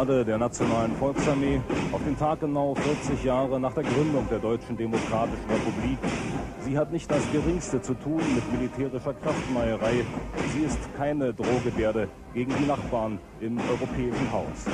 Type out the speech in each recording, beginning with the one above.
Parade der Nationalen Volksarmee auf den Tag genau 40 Jahre nach der Gründung der Deutschen Demokratischen Republik. Sie hat nicht das Geringste zu tun mit militärischer Kraftmeierei. Sie ist keine Drohgebärde gegen die Nachbarn im europäischen Haus.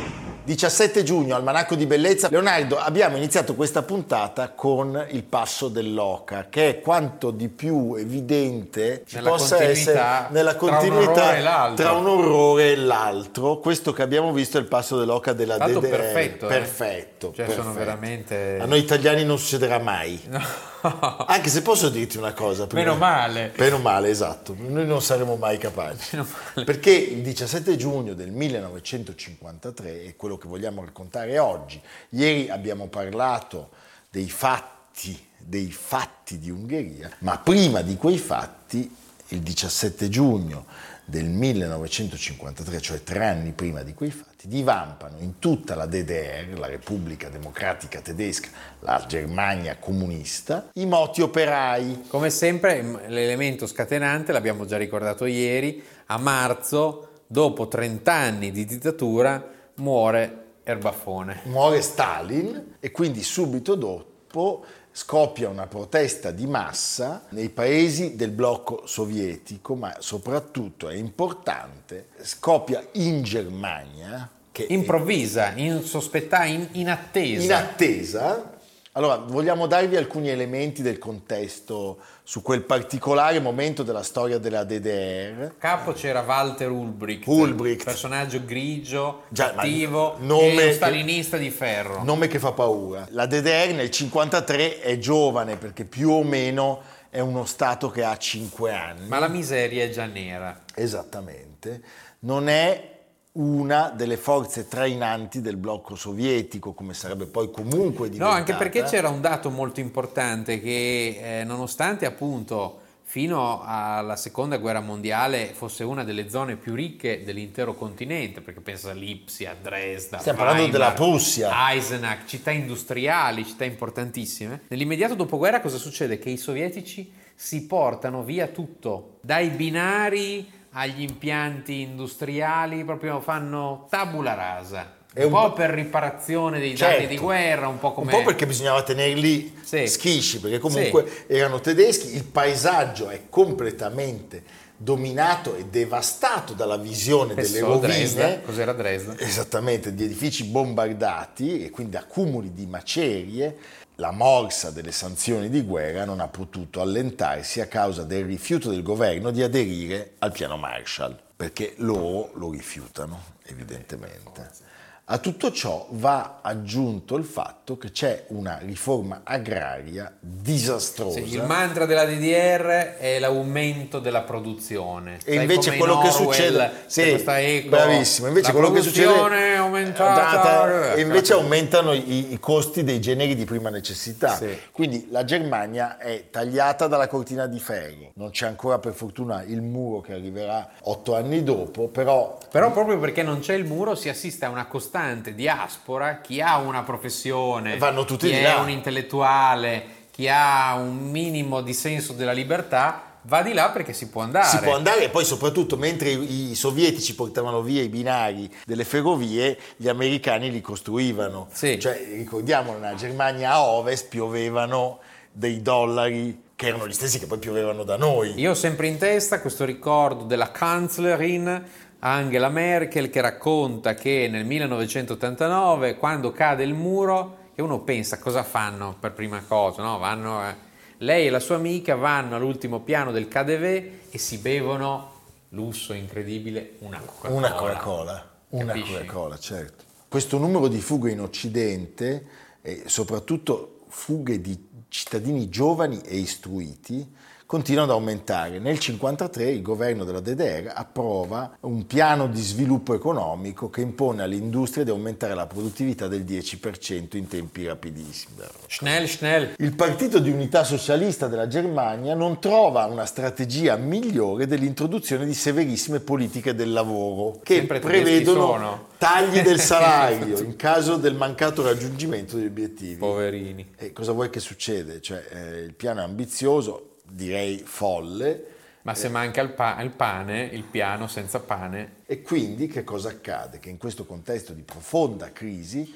17 giugno, Almanacco di Bellezza. Leonardo, abbiamo iniziato questa puntata con il passo dell'Oca, che è quanto di più evidente ci nella possa essere nella continuità tra un orrore e l'altro. Questo che abbiamo visto è il passo dell'Oca della Fatto DDR. perfetto. Perfetto. Eh? Cioè perfetto. sono veramente... A noi italiani non succederà mai. No. Anche se posso dirti una cosa. prima- Meno male. Meno male, esatto. Noi non saremo mai capaci. Perché il 17 giugno del 1953 è quello che vogliamo raccontare oggi. Ieri abbiamo parlato dei fatti, dei fatti di Ungheria, ma prima di quei fatti, il 17 giugno del 1953, cioè tre anni prima di quei fatti, divampano in tutta la DDR, la Repubblica Democratica Tedesca, la Germania comunista, i moti operai. Come sempre l'elemento scatenante, l'abbiamo già ricordato ieri, a marzo, dopo 30 anni di dittatura, muore Erbafone. muore Stalin e quindi subito dopo scoppia una protesta di massa nei paesi del blocco sovietico, ma soprattutto è importante, scoppia in Germania, che è Improvvisa, insospettata, in, in attesa. in attesa. Allora, vogliamo darvi alcuni elementi del contesto su quel particolare momento della storia della DDR. capo c'era Walter Ulbricht, Ulbricht. personaggio grigio, Già, ma attivo, nome uno che- stalinista di ferro. Nome che fa paura. La DDR nel 1953 è giovane perché più o meno è uno Stato che ha 5 anni. Ma la miseria è già nera. Esattamente. Non è una delle forze trainanti del blocco sovietico, come sarebbe poi comunque No, diventata. anche perché c'era un dato molto importante che eh, nonostante appunto fino alla seconda guerra mondiale fosse una delle zone più ricche dell'intero continente, perché pensa a Lipsia, a Dresda, Stiamo parlando Weimar, della Prussia. Eisenach, città industriali, città importantissime. Nell'immediato dopoguerra cosa succede? Che i sovietici si portano via tutto, dai binari agli impianti industriali, proprio fanno tabula rasa. Un, un po' per riparazione dei danni Certo. di guerra, un po' come... Un po' perché bisognava tenerli Sì. schisci, perché comunque erano tedeschi, il paesaggio è completamente dominato e devastato dalla visione delle Spesso rovine. Dresda. Cos'era Dresda? Esattamente, di edifici bombardati e quindi accumuli di macerie. La morsa delle sanzioni di guerra non ha potuto allentarsi a causa del rifiuto del governo di aderire al piano Marshall, perché loro lo rifiutano, evidentemente. A tutto ciò va aggiunto il fatto che c'è una riforma agraria disastrosa. Sì, il mantra della DDR è l'aumento della produzione. E Sai invece quello in che succede, sì, questa eco, bravissimo. Invece quello che succede aumentata. e invece aumentano i, i costi dei generi di prima necessità. Sì. Quindi la Germania è tagliata dalla cortina di ferro. Non c'è ancora per fortuna il muro che arriverà otto anni dopo, però Però proprio perché non c'è il muro si assiste a una costante diaspora, chi ha una professione, chi è là. un intellettuale, chi ha un minimo di senso della libertà, va di là perché si può andare. Si può andare e poi soprattutto mentre i, sovietici portavano via i binari delle ferrovie, gli americani li costruivano. Sì. Cioè, ricordiamo, nella Germania a ovest piovevano dei dollari che erano gli stessi che poi piovevano da noi. Io ho sempre in testa questo ricordo della Kanzlerin Angela Merkel che racconta che nel 1989, quando cade il muro, e uno pensa cosa fanno per prima cosa, no? Vanno, eh, lei e la sua amica vanno all'ultimo piano del KDV e si bevono, lusso incredibile, una Coca-Cola. Una Coca-Cola, una? Coca-Cola, certo. Questo numero di fughe in Occidente, e soprattutto fughe di cittadini giovani e istruiti, continua ad aumentare. Nel 1953 il governo della DDR approva un piano di sviluppo economico che impone all'industria di aumentare la produttività del 10% in tempi rapidissimi. Schnell, schnell. Il partito di unità socialista della Germania non trova una strategia migliore dell'introduzione di severissime politiche del lavoro che Sempre prevedono tagli del salario in caso del mancato raggiungimento degli obiettivi. Poverini. E cosa vuoi che succede? Cioè, eh, il piano è ambizioso, direi folle, Ma se manca il, pa- il pane, il piano senza pane, e quindi che cosa accade? Che in questo contesto di profonda crisi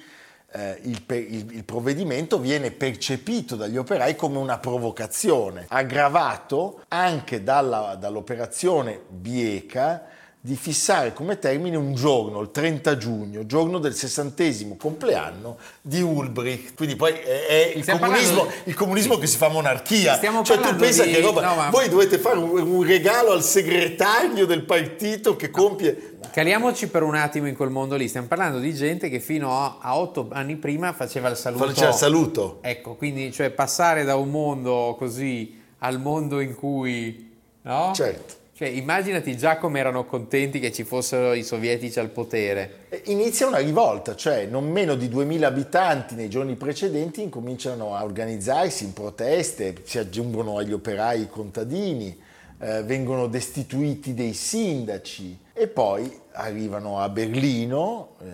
eh, il, pe- il- il provvedimento viene percepito dagli operai come una provocazione, aggravato anche dalla- dall'operazione Bieca di fissare come termine un giorno, il 30 giugno, giorno del sessantesimo compleanno di Ulbricht. Quindi poi è, il, comunismo, parlando- il comunismo che si fa monarchia. Stiamo cioè tu pensa di- che roba... no, ma- Voi dovete fare un, regalo al segretario del partito che compie... Caliamoci per un attimo in quel mondo lì, stiamo parlando di gente che fino a, a otto anni prima faceva il saluto. Faceva il saluto. Ecco, quindi cioè passare da un mondo così al mondo in cui... No? Certo. Cioè, immaginati già come erano contenti che ci fossero i sovietici al potere. Inizia una rivolta, cioè non meno di 2000 abitanti nei giorni precedenti incominciano a organizzarsi in proteste, si aggiungono agli operai i contadini, eh, vengono destituiti dei sindaci e poi arrivano a Berlino, eh,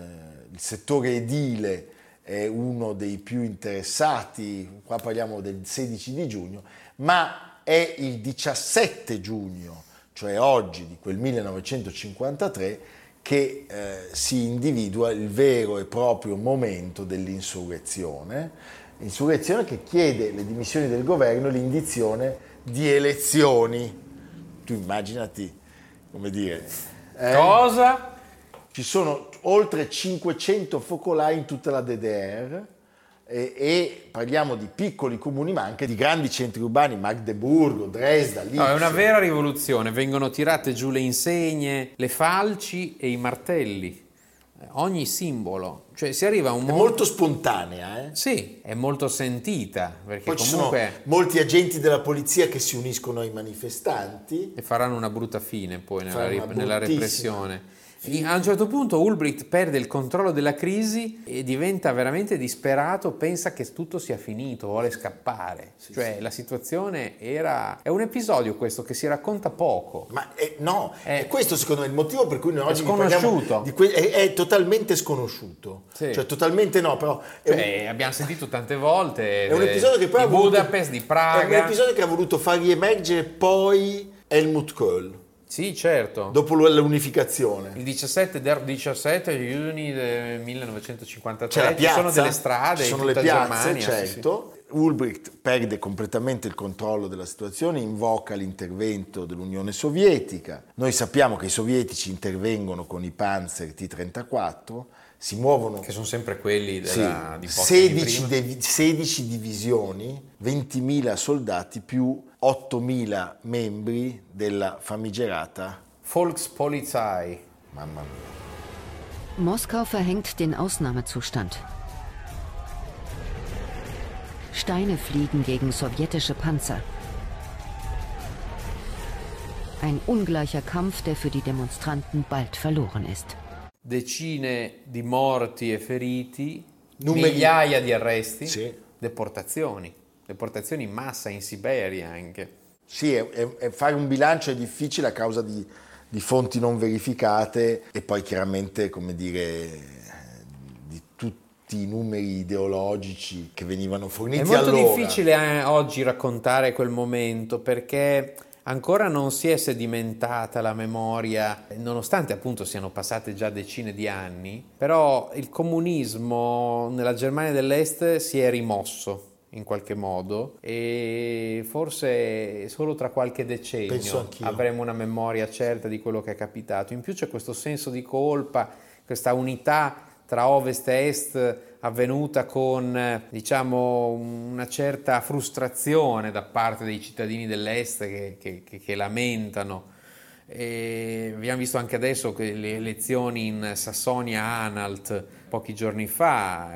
il settore edile è uno dei più interessati, qua parliamo del 16 di giugno, ma è il 17 giugno, cioè oggi di quel 1953, che eh, si individua il vero e proprio momento dell'insurrezione, insurrezione che chiede le dimissioni del governo e l'indizione di elezioni. Tu immaginati, come dire, eh, Cosa? ci sono oltre 500 focolai in tutta la DDR e, e parliamo di piccoli comuni ma anche di grandi centri urbani, Magdeburgo, Dresda, Lipsia. No, è una vera rivoluzione, vengono tirate giù le insegne, le falci e i martelli, Eh, ogni simbolo, cioè si arriva a un È mondo... molto spontanea, eh? Sì, è molto sentita, perché Poi ci comunque... sono molti agenti della polizia che si uniscono ai manifestanti. E faranno una brutta fine poi nella, ri- nella repressione. A un certo punto Ulbricht perde il controllo della crisi e diventa veramente disperato, pensa che tutto sia finito, vuole scappare. cioè la situazione era... È un episodio questo che si racconta poco. Ma eh, no, Eh. è questo secondo me il motivo per cui noi È oggi parliamo sconosciuto. que- è, è totalmente sconosciuto. Sì. Cioè totalmente no, però è un- Cioè, abbiamo sentito tante volte È un episodio che poi di ha voluto, Budapest, di È un Praga. episodio che ha voluto far riemergere poi Helmut Kohl, Sì, certo. dopo l'unificazione. Il 17, del 17 giugno del 1953 C'è la ci sono delle strade ci sono le piazze, Germania. sì, sì. certo. Ulbricht perde completamente il controllo della situazione, invoca l'intervento dell'Unione Sovietica. Noi sappiamo che i sovietici intervengono con i Panzer T-34, si muovono Che sono sempre quelli sì, della, di pochi anni 16, prima. devi- 16 divisioni, 20.000 soldati più 8.000 membri della famigerata, Volkspolizei. mamma mia, Moskau verhängt den Ausnahmezustand. Steine fliegen gegen sowjetische Panzer. Ein ungleicher Kampf, der für die Demonstranten bald verloren ist. Decine di morti e feriti, Numeri- migliaia di arresti, Sì. deportazioni. Deportazioni in massa in Siberia anche. Sì, è- è- è- fare un bilancio è difficile a causa di, di fonti non verificate e poi chiaramente, come dire, di tutti i numeri ideologici che venivano È forniti molto allora. difficile eh, oggi raccontare quel momento perché ancora non si è sedimentata la memoria, nonostante appunto siano passate già decine di anni, però il comunismo nella Germania dell'Est si è rimosso in qualche modo e forse solo tra qualche decennio avremo una memoria certa di quello che è capitato. In più c'è questo senso di colpa, questa unità tra ovest e est avvenuta con diciamo una certa frustrazione da parte dei cittadini dell'est che, che- che- che lamentano E abbiamo visto anche adesso che le elezioni in Sassonia-Anhalt pochi giorni fa,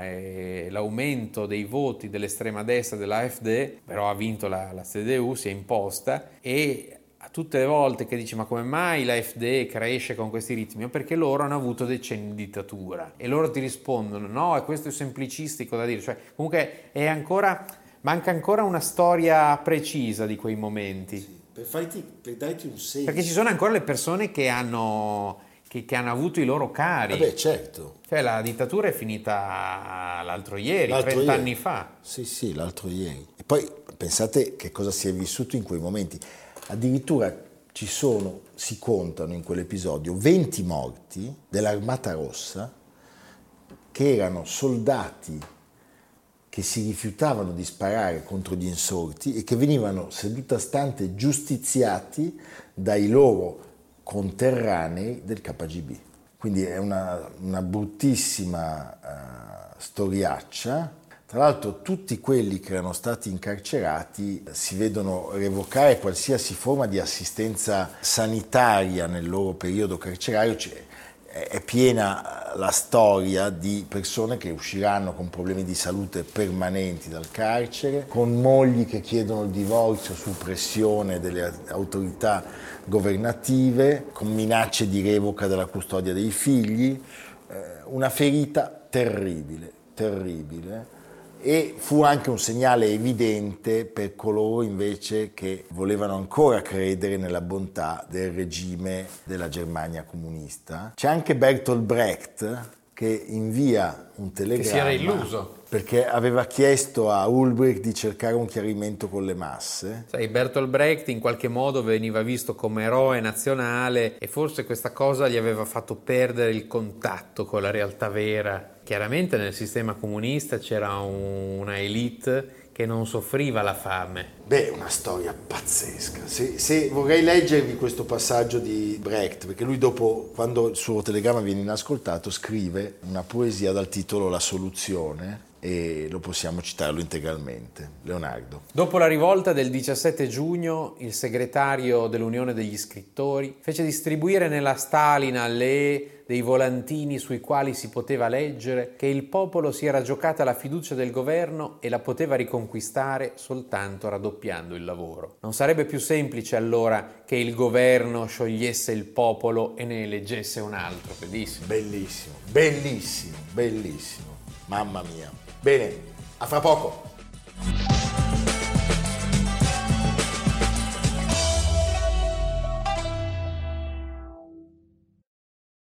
l'aumento dei voti dell'estrema destra dell'AfD, però ha vinto la, la CDU, si è imposta e tutte le volte che dici ma come mai l'AfD cresce con questi ritmi? Perché loro hanno avuto decenni di dittatura e loro ti rispondono no, e questo è semplicistico da dire, cioè comunque ancora, manca ancora una storia precisa di quei momenti. Sì, per, farti, per darti un senso. Perché ci sono ancora le persone che hanno che, che, hanno avuto i loro cari. Vabbè, certo. Cioè la dittatura è finita l'altro ieri, l'altro 30 ieri. anni fa. Sì, sì, l'altro ieri. E poi pensate che cosa si è vissuto in quei momenti. Addirittura ci sono, si contano in quell'episodio, 20 morti dell'Armata Rossa che erano soldati che si rifiutavano di sparare contro gli insorti e che venivano seduta stante giustiziati dai loro conterranei del KGB. Quindi è una, una bruttissima uh, storiaccia. Tra l'altro tutti quelli che erano stati incarcerati si vedono revocare qualsiasi forma di assistenza sanitaria nel loro periodo carcerario, cioè è piena la storia di persone che usciranno con problemi di salute permanenti dal carcere, con mogli che chiedono il divorzio su pressione delle autorità governative, con minacce di revoca della custodia dei figli, eh, una ferita terribile, terribile e fu anche un segnale evidente per coloro invece che volevano ancora credere nella bontà del regime della Germania comunista. C'è anche Bertolt Brecht che invia un telegramma. Che si era illuso. Perché aveva chiesto a Ulbricht di cercare un chiarimento con le masse. Sai, Bertolt Brecht in qualche modo veniva visto come eroe nazionale e forse questa cosa gli aveva fatto perdere il contatto con la realtà vera. Chiaramente nel sistema comunista c'era una elite che non soffriva la fame. Beh, una storia pazzesca. Se, se, vorrei leggervi questo passaggio di Brecht, perché lui dopo, quando il suo telegramma viene inascoltato, scrive una poesia dal titolo La soluzione e lo possiamo citarlo integralmente. Leonardo. Dopo la rivolta del 17 giugno, il segretario dell'Unione degli Scrittori fece distribuire nella Stalin alle dei volantini sui quali si poteva leggere che il popolo si era giocata la fiducia del governo e la poteva riconquistare soltanto raddoppiando il lavoro. Non sarebbe più semplice allora che il governo sciogliesse il popolo e ne eleggesse un altro. Bellissimo. Bellissimo, bellissimo, bellissimo. Mamma mia. Bene, a fra poco.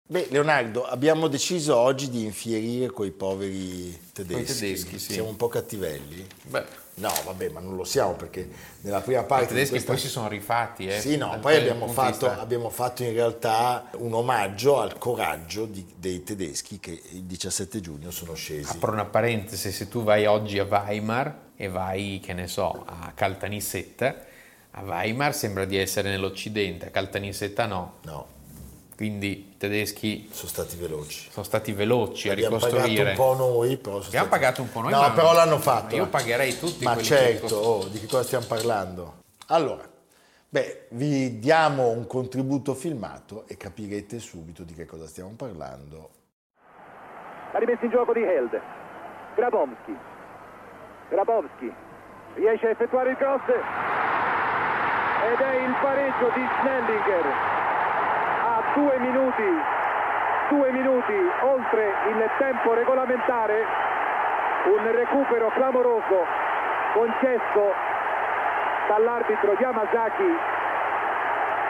Beh, Leonardo, abbiamo deciso oggi di infierire coi poveri tedeschi. tedeschi sì. Siamo un po' cattivelli. Beh. No, vabbè, ma non lo siamo perché nella prima parte... I tedeschi questa... poi si sono rifatti, eh? Sì, no, poi abbiamo fatto, abbiamo fatto, in realtà un omaggio al coraggio di, dei tedeschi che il 17 giugno sono scesi. Apro una parentesi, se tu vai oggi a Weimar e vai, che ne so, a Caltanissetta, a Weimar sembra di essere nell'Occidente, a Caltanissetta no. No quindi i tedeschi sono stati veloci. Sono stati veloci a abbiamo ricostruire. Abbiamo pagato un po' noi, però Abbiamo stati... pagato un po' noi. No, però l'hanno fatto. Io pagherei tutti Ma certo, oh, di che cosa stiamo parlando? Allora, beh, vi diamo un contributo filmato e capirete subito di che cosa stiamo parlando. La rimessa in gioco di Held. Grabowski. Grabowski riesce a effettuare il cross ed è il pareggio di Snellinger due minuti, due minuti oltre il tempo regolamentare, un recupero clamoroso concesso dall'arbitro Yamazaki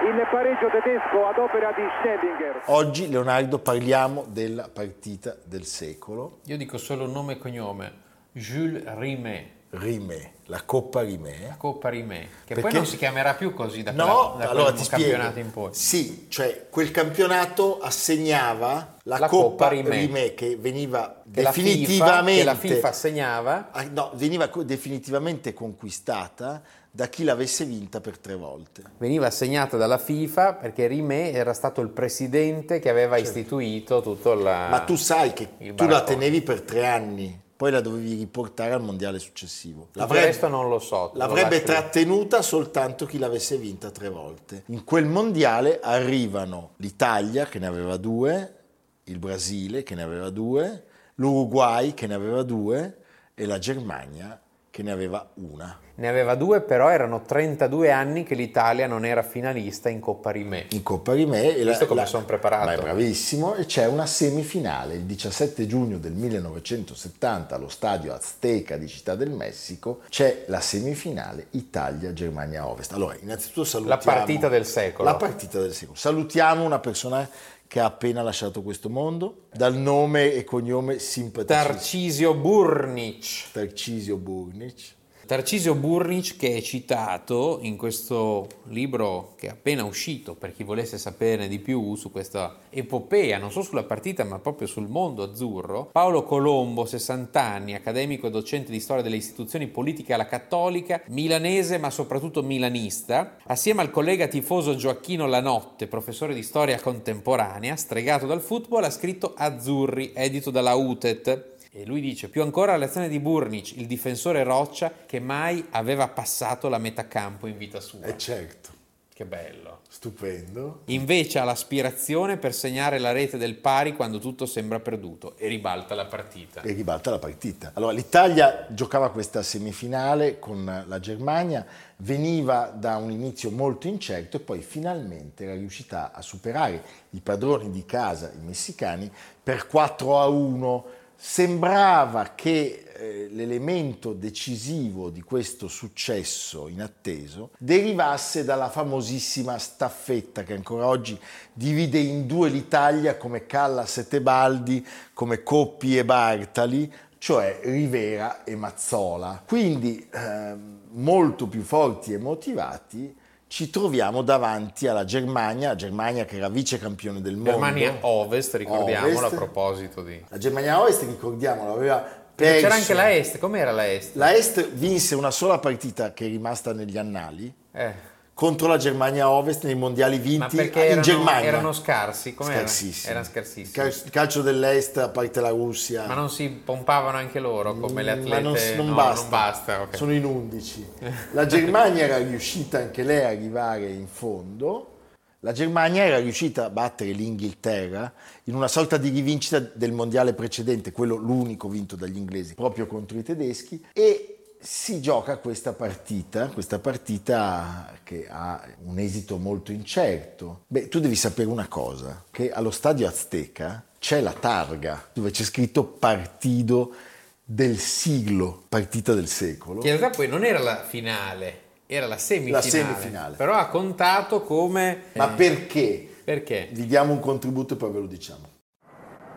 il pareggio tedesco ad opera di Schnellinger. Oggi Leonardo parliamo della partita del secolo. Io dico solo nome e cognome, Jules Rimet. Rimet, la Coppa Rimet. La Coppa Rimet, che Perché... poi non si chiamerà più così da, no, quella, da allora ti campionato in poi. Sì, cioè quel campionato assegnava la, la Coppa, Coppa. Rimet. che veniva che definitivamente la FIFA, che la FIFA assegnava ah, no, veniva definitivamente conquistata da chi l'avesse vinta per tre volte. Veniva assegnata dalla FIFA perché Rimet era stato il presidente che aveva certo. istituito tutto la Ma tu sai che tu la tenevi per tre anni poi la dovevi riportare al mondiale successivo. Il resto non lo so. L'avrebbe lo trattenuta soltanto chi l'avesse vinta tre volte. In quel mondiale arrivano l'Italia che ne aveva due, il Brasile che ne aveva due, l'Uruguay che ne aveva due e la Germania che ne aveva una. Ne aveva due, però erano 32 anni che l'Italia non era finalista in Coppa Rimè. In Coppa Rimè. E Visto la, come la, sono preparato. Ma è bravissimo. E c'è una semifinale il 17 giugno del 1970 allo stadio Azteca di Città del Messico. C'è la semifinale Italia-Germania Ovest. Allora, innanzitutto salutiamo... La partita del secolo. La partita del secolo. Salutiamo una persona che ha appena lasciato questo mondo, dal nome e cognome simpaticissimo. Tarcisio Burnic. Tarcisio Burnic Tarcisio Burnic che è citato in questo libro che è appena uscito per chi volesse saperne di più su questa epopea, non solo sulla partita ma proprio sul mondo azzurro. Paolo Colombo, 60 anni, accademico e docente di storia delle istituzioni politiche alla cattolica, milanese ma soprattutto milanista, assieme al collega tifoso Gioacchino Lanotte, professore di storia contemporanea, stregato dal football, ha scritto Azzurri, edito dalla UTET e lui dice, più ancora la lezione di Burnic, il difensore Roccia, che mai aveva passato la metà campo in vita sua. E certo. Che bello. Stupendo. Invece ha l'aspirazione per segnare la rete del pari quando tutto sembra perduto e ribalta la partita. E ribalta la partita. Allora, l'Italia giocava questa semifinale con la Germania, veniva da un inizio molto incerto e poi finalmente era riuscita a superare i padroni di casa, i messicani, per 4 a 1 sembrava che eh, l'elemento decisivo di questo successo inatteso derivasse dalla famosissima staffetta che ancora oggi divide in due l'Italia come Callas e Tebaldi, come Coppi e Bartali, cioè Rivera e Mazzola. Quindi eh, molto più forti e motivati ci troviamo davanti alla Germania, Germania che era vice campione del mondo. Germania Ovest, ricordiamolo Ovest. a proposito di... La Germania Ovest, ricordiamolo, aveva perso... C'era anche la Est, com'era la Est? La Est vinse una sola partita che è rimasta negli annali. Eh contro la Germania Ovest nei mondiali vinti in erano, Germania. erano scarsi? Come scarsissimi. Erano scarsissimi. Il calcio dell'Est, a parte la Russia. Ma non si pompavano anche loro come le atlete? Ma non, non no, basta. Non basta okay. Sono in 11. La Germania era riuscita anche lei a arrivare in fondo. La Germania era riuscita a battere l'Inghilterra in una sorta di rivincita del mondiale precedente, quello l'unico vinto dagli inglesi, proprio contro i tedeschi, e si gioca questa partita, questa partita che ha un esito molto incerto. Beh, tu devi sapere una cosa, che allo stadio Azteca c'è la targa dove c'è scritto Partido del siglo, partita del secolo. Che in realtà poi non era la finale, era la semifinale. La semifinale. Però ha contato come... Ma eh, perché? Perché? Vi diamo un contributo e poi ve lo diciamo.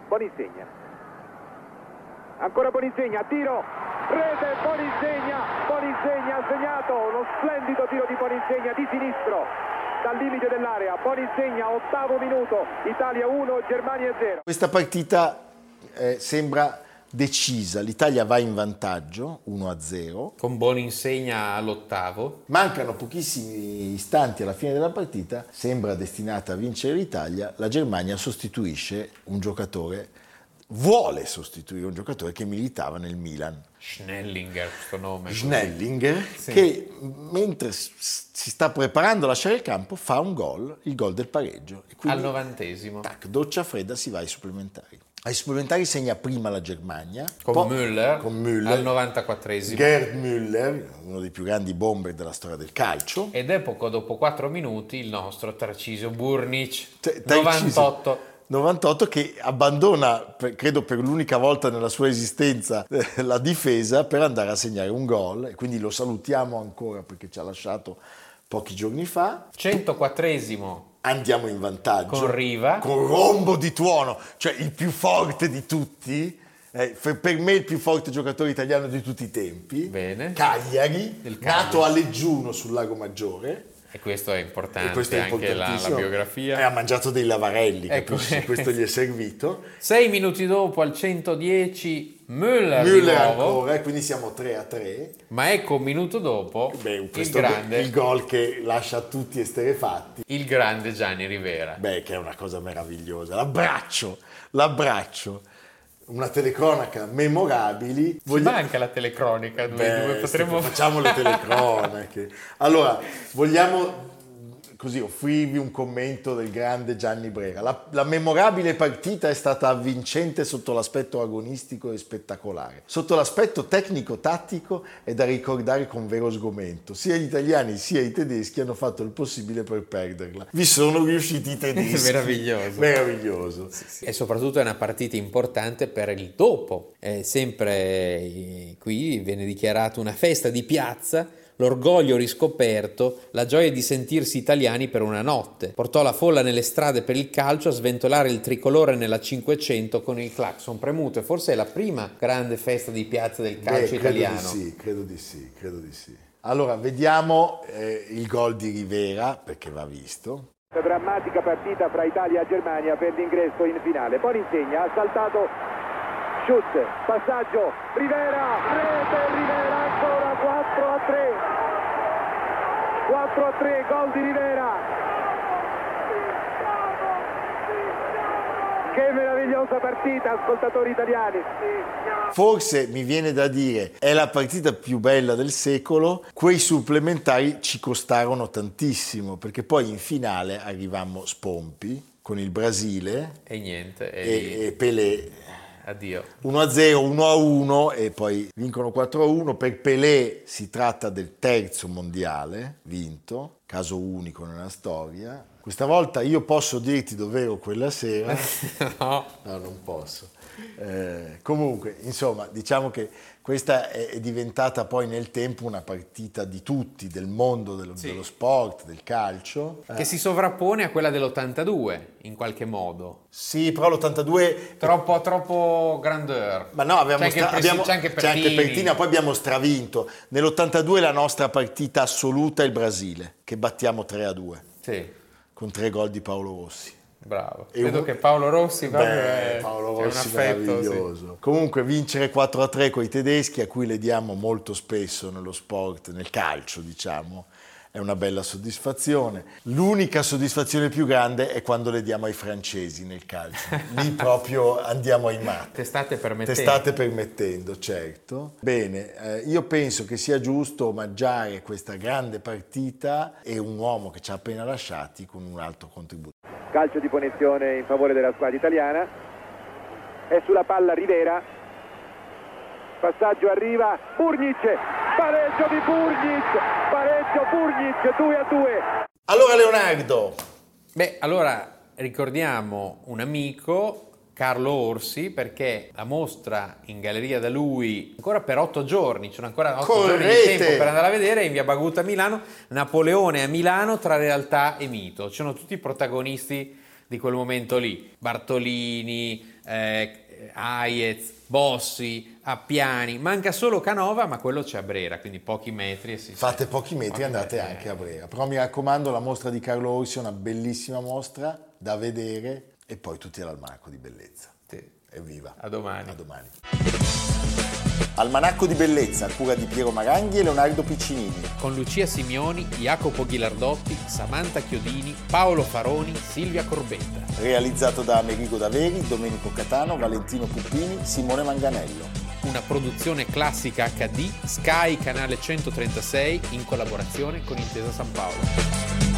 Bonisegna. Ancora Bonisegna, tiro, rete Bonisegna, Bonisegna ha segnato uno splendido tiro di Bonisegna di sinistro dal limite dell'area, Bonisegna ottavo minuto, Italia 1, Germania 0. Questa partita eh, sembra decisa, l'Italia va in vantaggio 1-0. Con Boninsegna all'ottavo. Mancano pochissimi istanti alla fine della partita, sembra destinata a vincere l'Italia, la Germania sostituisce un giocatore vuole sostituire un giocatore che militava nel Milan. Schnellinger, questo nome. Schnellinger, sì. che mentre si sta preparando a lasciare il campo fa un gol, il gol del pareggio. Al novantesimo. Tac, doccia fredda, si va ai supplementari. Ai supplementari segna prima la Germania. Con, poi, Müller, con Müller. Al 94esimo. Gerd Müller, uno dei più grandi bomber della storia del calcio. Ed è poco dopo 4 minuti il nostro Tarcisio Burnic. T- 98. 98 che abbandona, credo per l'unica volta nella sua esistenza, la difesa per andare a segnare un gol e quindi lo salutiamo ancora perché ci ha lasciato pochi giorni fa. 104esimo. Andiamo in vantaggio. Con Riva. Con Rombo di Tuono, cioè il più forte di tutti. Eh, per me il più forte giocatore italiano di tutti i tempi. Bene. Cagliari, nato a Leggiuno sul Lago Maggiore. E questo è importante, questo è anche la, la, biografia. E ha mangiato dei lavarelli, ecco. questo gli è servito. Sei minuti dopo al 110 Müller, Müller ancora, quindi siamo 3 a 3. Ma ecco un minuto dopo Beh, il grande... Il gol che lascia tutti esterefatti. Il grande Gianni Rivera. Beh, che è una cosa meravigliosa. L'abbraccio, l'abbraccio una telecronaca memorabili. Ci manca la telecronica, dove, Beh, dove potremmo... Facciamo le telecronache. Allora, vogliamo così offrirvi un commento del grande Gianni Brera. La, la, memorabile partita è stata avvincente sotto l'aspetto agonistico e spettacolare. Sotto l'aspetto tecnico-tattico è da ricordare con vero sgomento. Sia gli italiani sia i tedeschi hanno fatto il possibile per perderla. Vi sono riusciti i tedeschi. Meraviglioso. Meraviglioso. Sì, sì. E soprattutto è una partita importante per il dopo. Eh, sempre eh, qui viene dichiarato una festa di piazza l'orgoglio riscoperto, la gioia di sentirsi italiani per una notte. Portò la folla nelle strade per il calcio a sventolare il tricolore nella 500 con il clacson premuto e forse è la prima grande festa di piazza del calcio Beh, italiano. Credo di sì, credo di sì, credo di sì. Allora, vediamo eh, il gol di Rivera, perché va visto. Drammatica partita fra Italia e Germania per l'ingresso in finale. Poi insegna, ha saltato Schutz, passaggio, Rivera, 3, gol di Rivera. Che meravigliosa partita, ascoltatori italiani. Forse mi viene da dire, è la partita più bella del secolo, quei supplementari ci costarono tantissimo, perché poi in finale arrivammo spompi con il Brasile e niente, e, e Pelé Addio. 1-0, 1-1 e poi vincono 4-1. Per Pelé si tratta del terzo mondiale vinto, caso unico nella storia. Questa volta io posso dirti dove ero quella sera. no. no, non posso. Eh, comunque, insomma, diciamo che questa è diventata poi nel tempo una partita di tutti, del mondo dello, sì. dello sport, del calcio. Che eh. si sovrappone a quella dell'82 in qualche modo. Sì, però l'82... Troppo, troppo grandeur. Ma no, abbiamo c'è, anche, stra- abbiamo, c'è anche Pertini. C'è anche Pertini, poi abbiamo stravinto. Nell'82 la nostra partita assoluta è il Brasile, che battiamo 3-2. Sì. Con tre gol di Paolo Rossi. Bravo. E Vedo un... che Paolo Rossi Beh, è, Paolo Rossi un affetto, meraviglioso. Sì. Comunque vincere 4-3 con i tedeschi, a cui le diamo molto spesso nello sport, nel calcio, diciamo, è una bella soddisfazione. L'unica soddisfazione più grande è quando le diamo ai francesi nel calcio. Lì proprio andiamo ai matti. Te state permettendo. Te state permettendo, certo. Bene, eh, io penso che sia giusto omaggiare questa grande partita e un uomo che ci ha appena lasciati con un alto contributo calcio di punizione in favore della squadra italiana. È sulla palla Rivera. Passaggio arriva Burnic pareggio di Burnic pareggio Burnic 2 a 2 allora Leonardo. Beh allora ricordiamo un amico Carlo Orsi perché la mostra in galleria da lui ancora per otto giorni, ci sono ancora otto Correte. giorni di tempo per andare a vedere in via Baguta a Milano, Napoleone a Milano tra realtà e mito. Ci sono tutti i protagonisti di quel momento lì, Bartolini, eh, Aiez, Bossi, Appiani, manca solo Canova ma quello c'è a Brera, quindi pochi metri. Si Fate pochi metri e andate metri, anche a Brera, però mi raccomando la mostra di Carlo Orsi è una bellissima mostra da vedere e poi tutti all'Almanacco di Bellezza. Sì. Evviva. A domani. A domani. Almanacco di Bellezza, cura di Piero Maranghi e Leonardo Piccinini. Con Lucia Simioni, Jacopo Ghilardotti, Samantha Chiodini, Paolo Faroni, Silvia Corbetta. Realizzato da Amerigo Daveri, Domenico Catano, Valentino Puppini, Simone Manganello. Una produzione classica HD, Sky Canale 136 in collaborazione con Intesa San Paolo.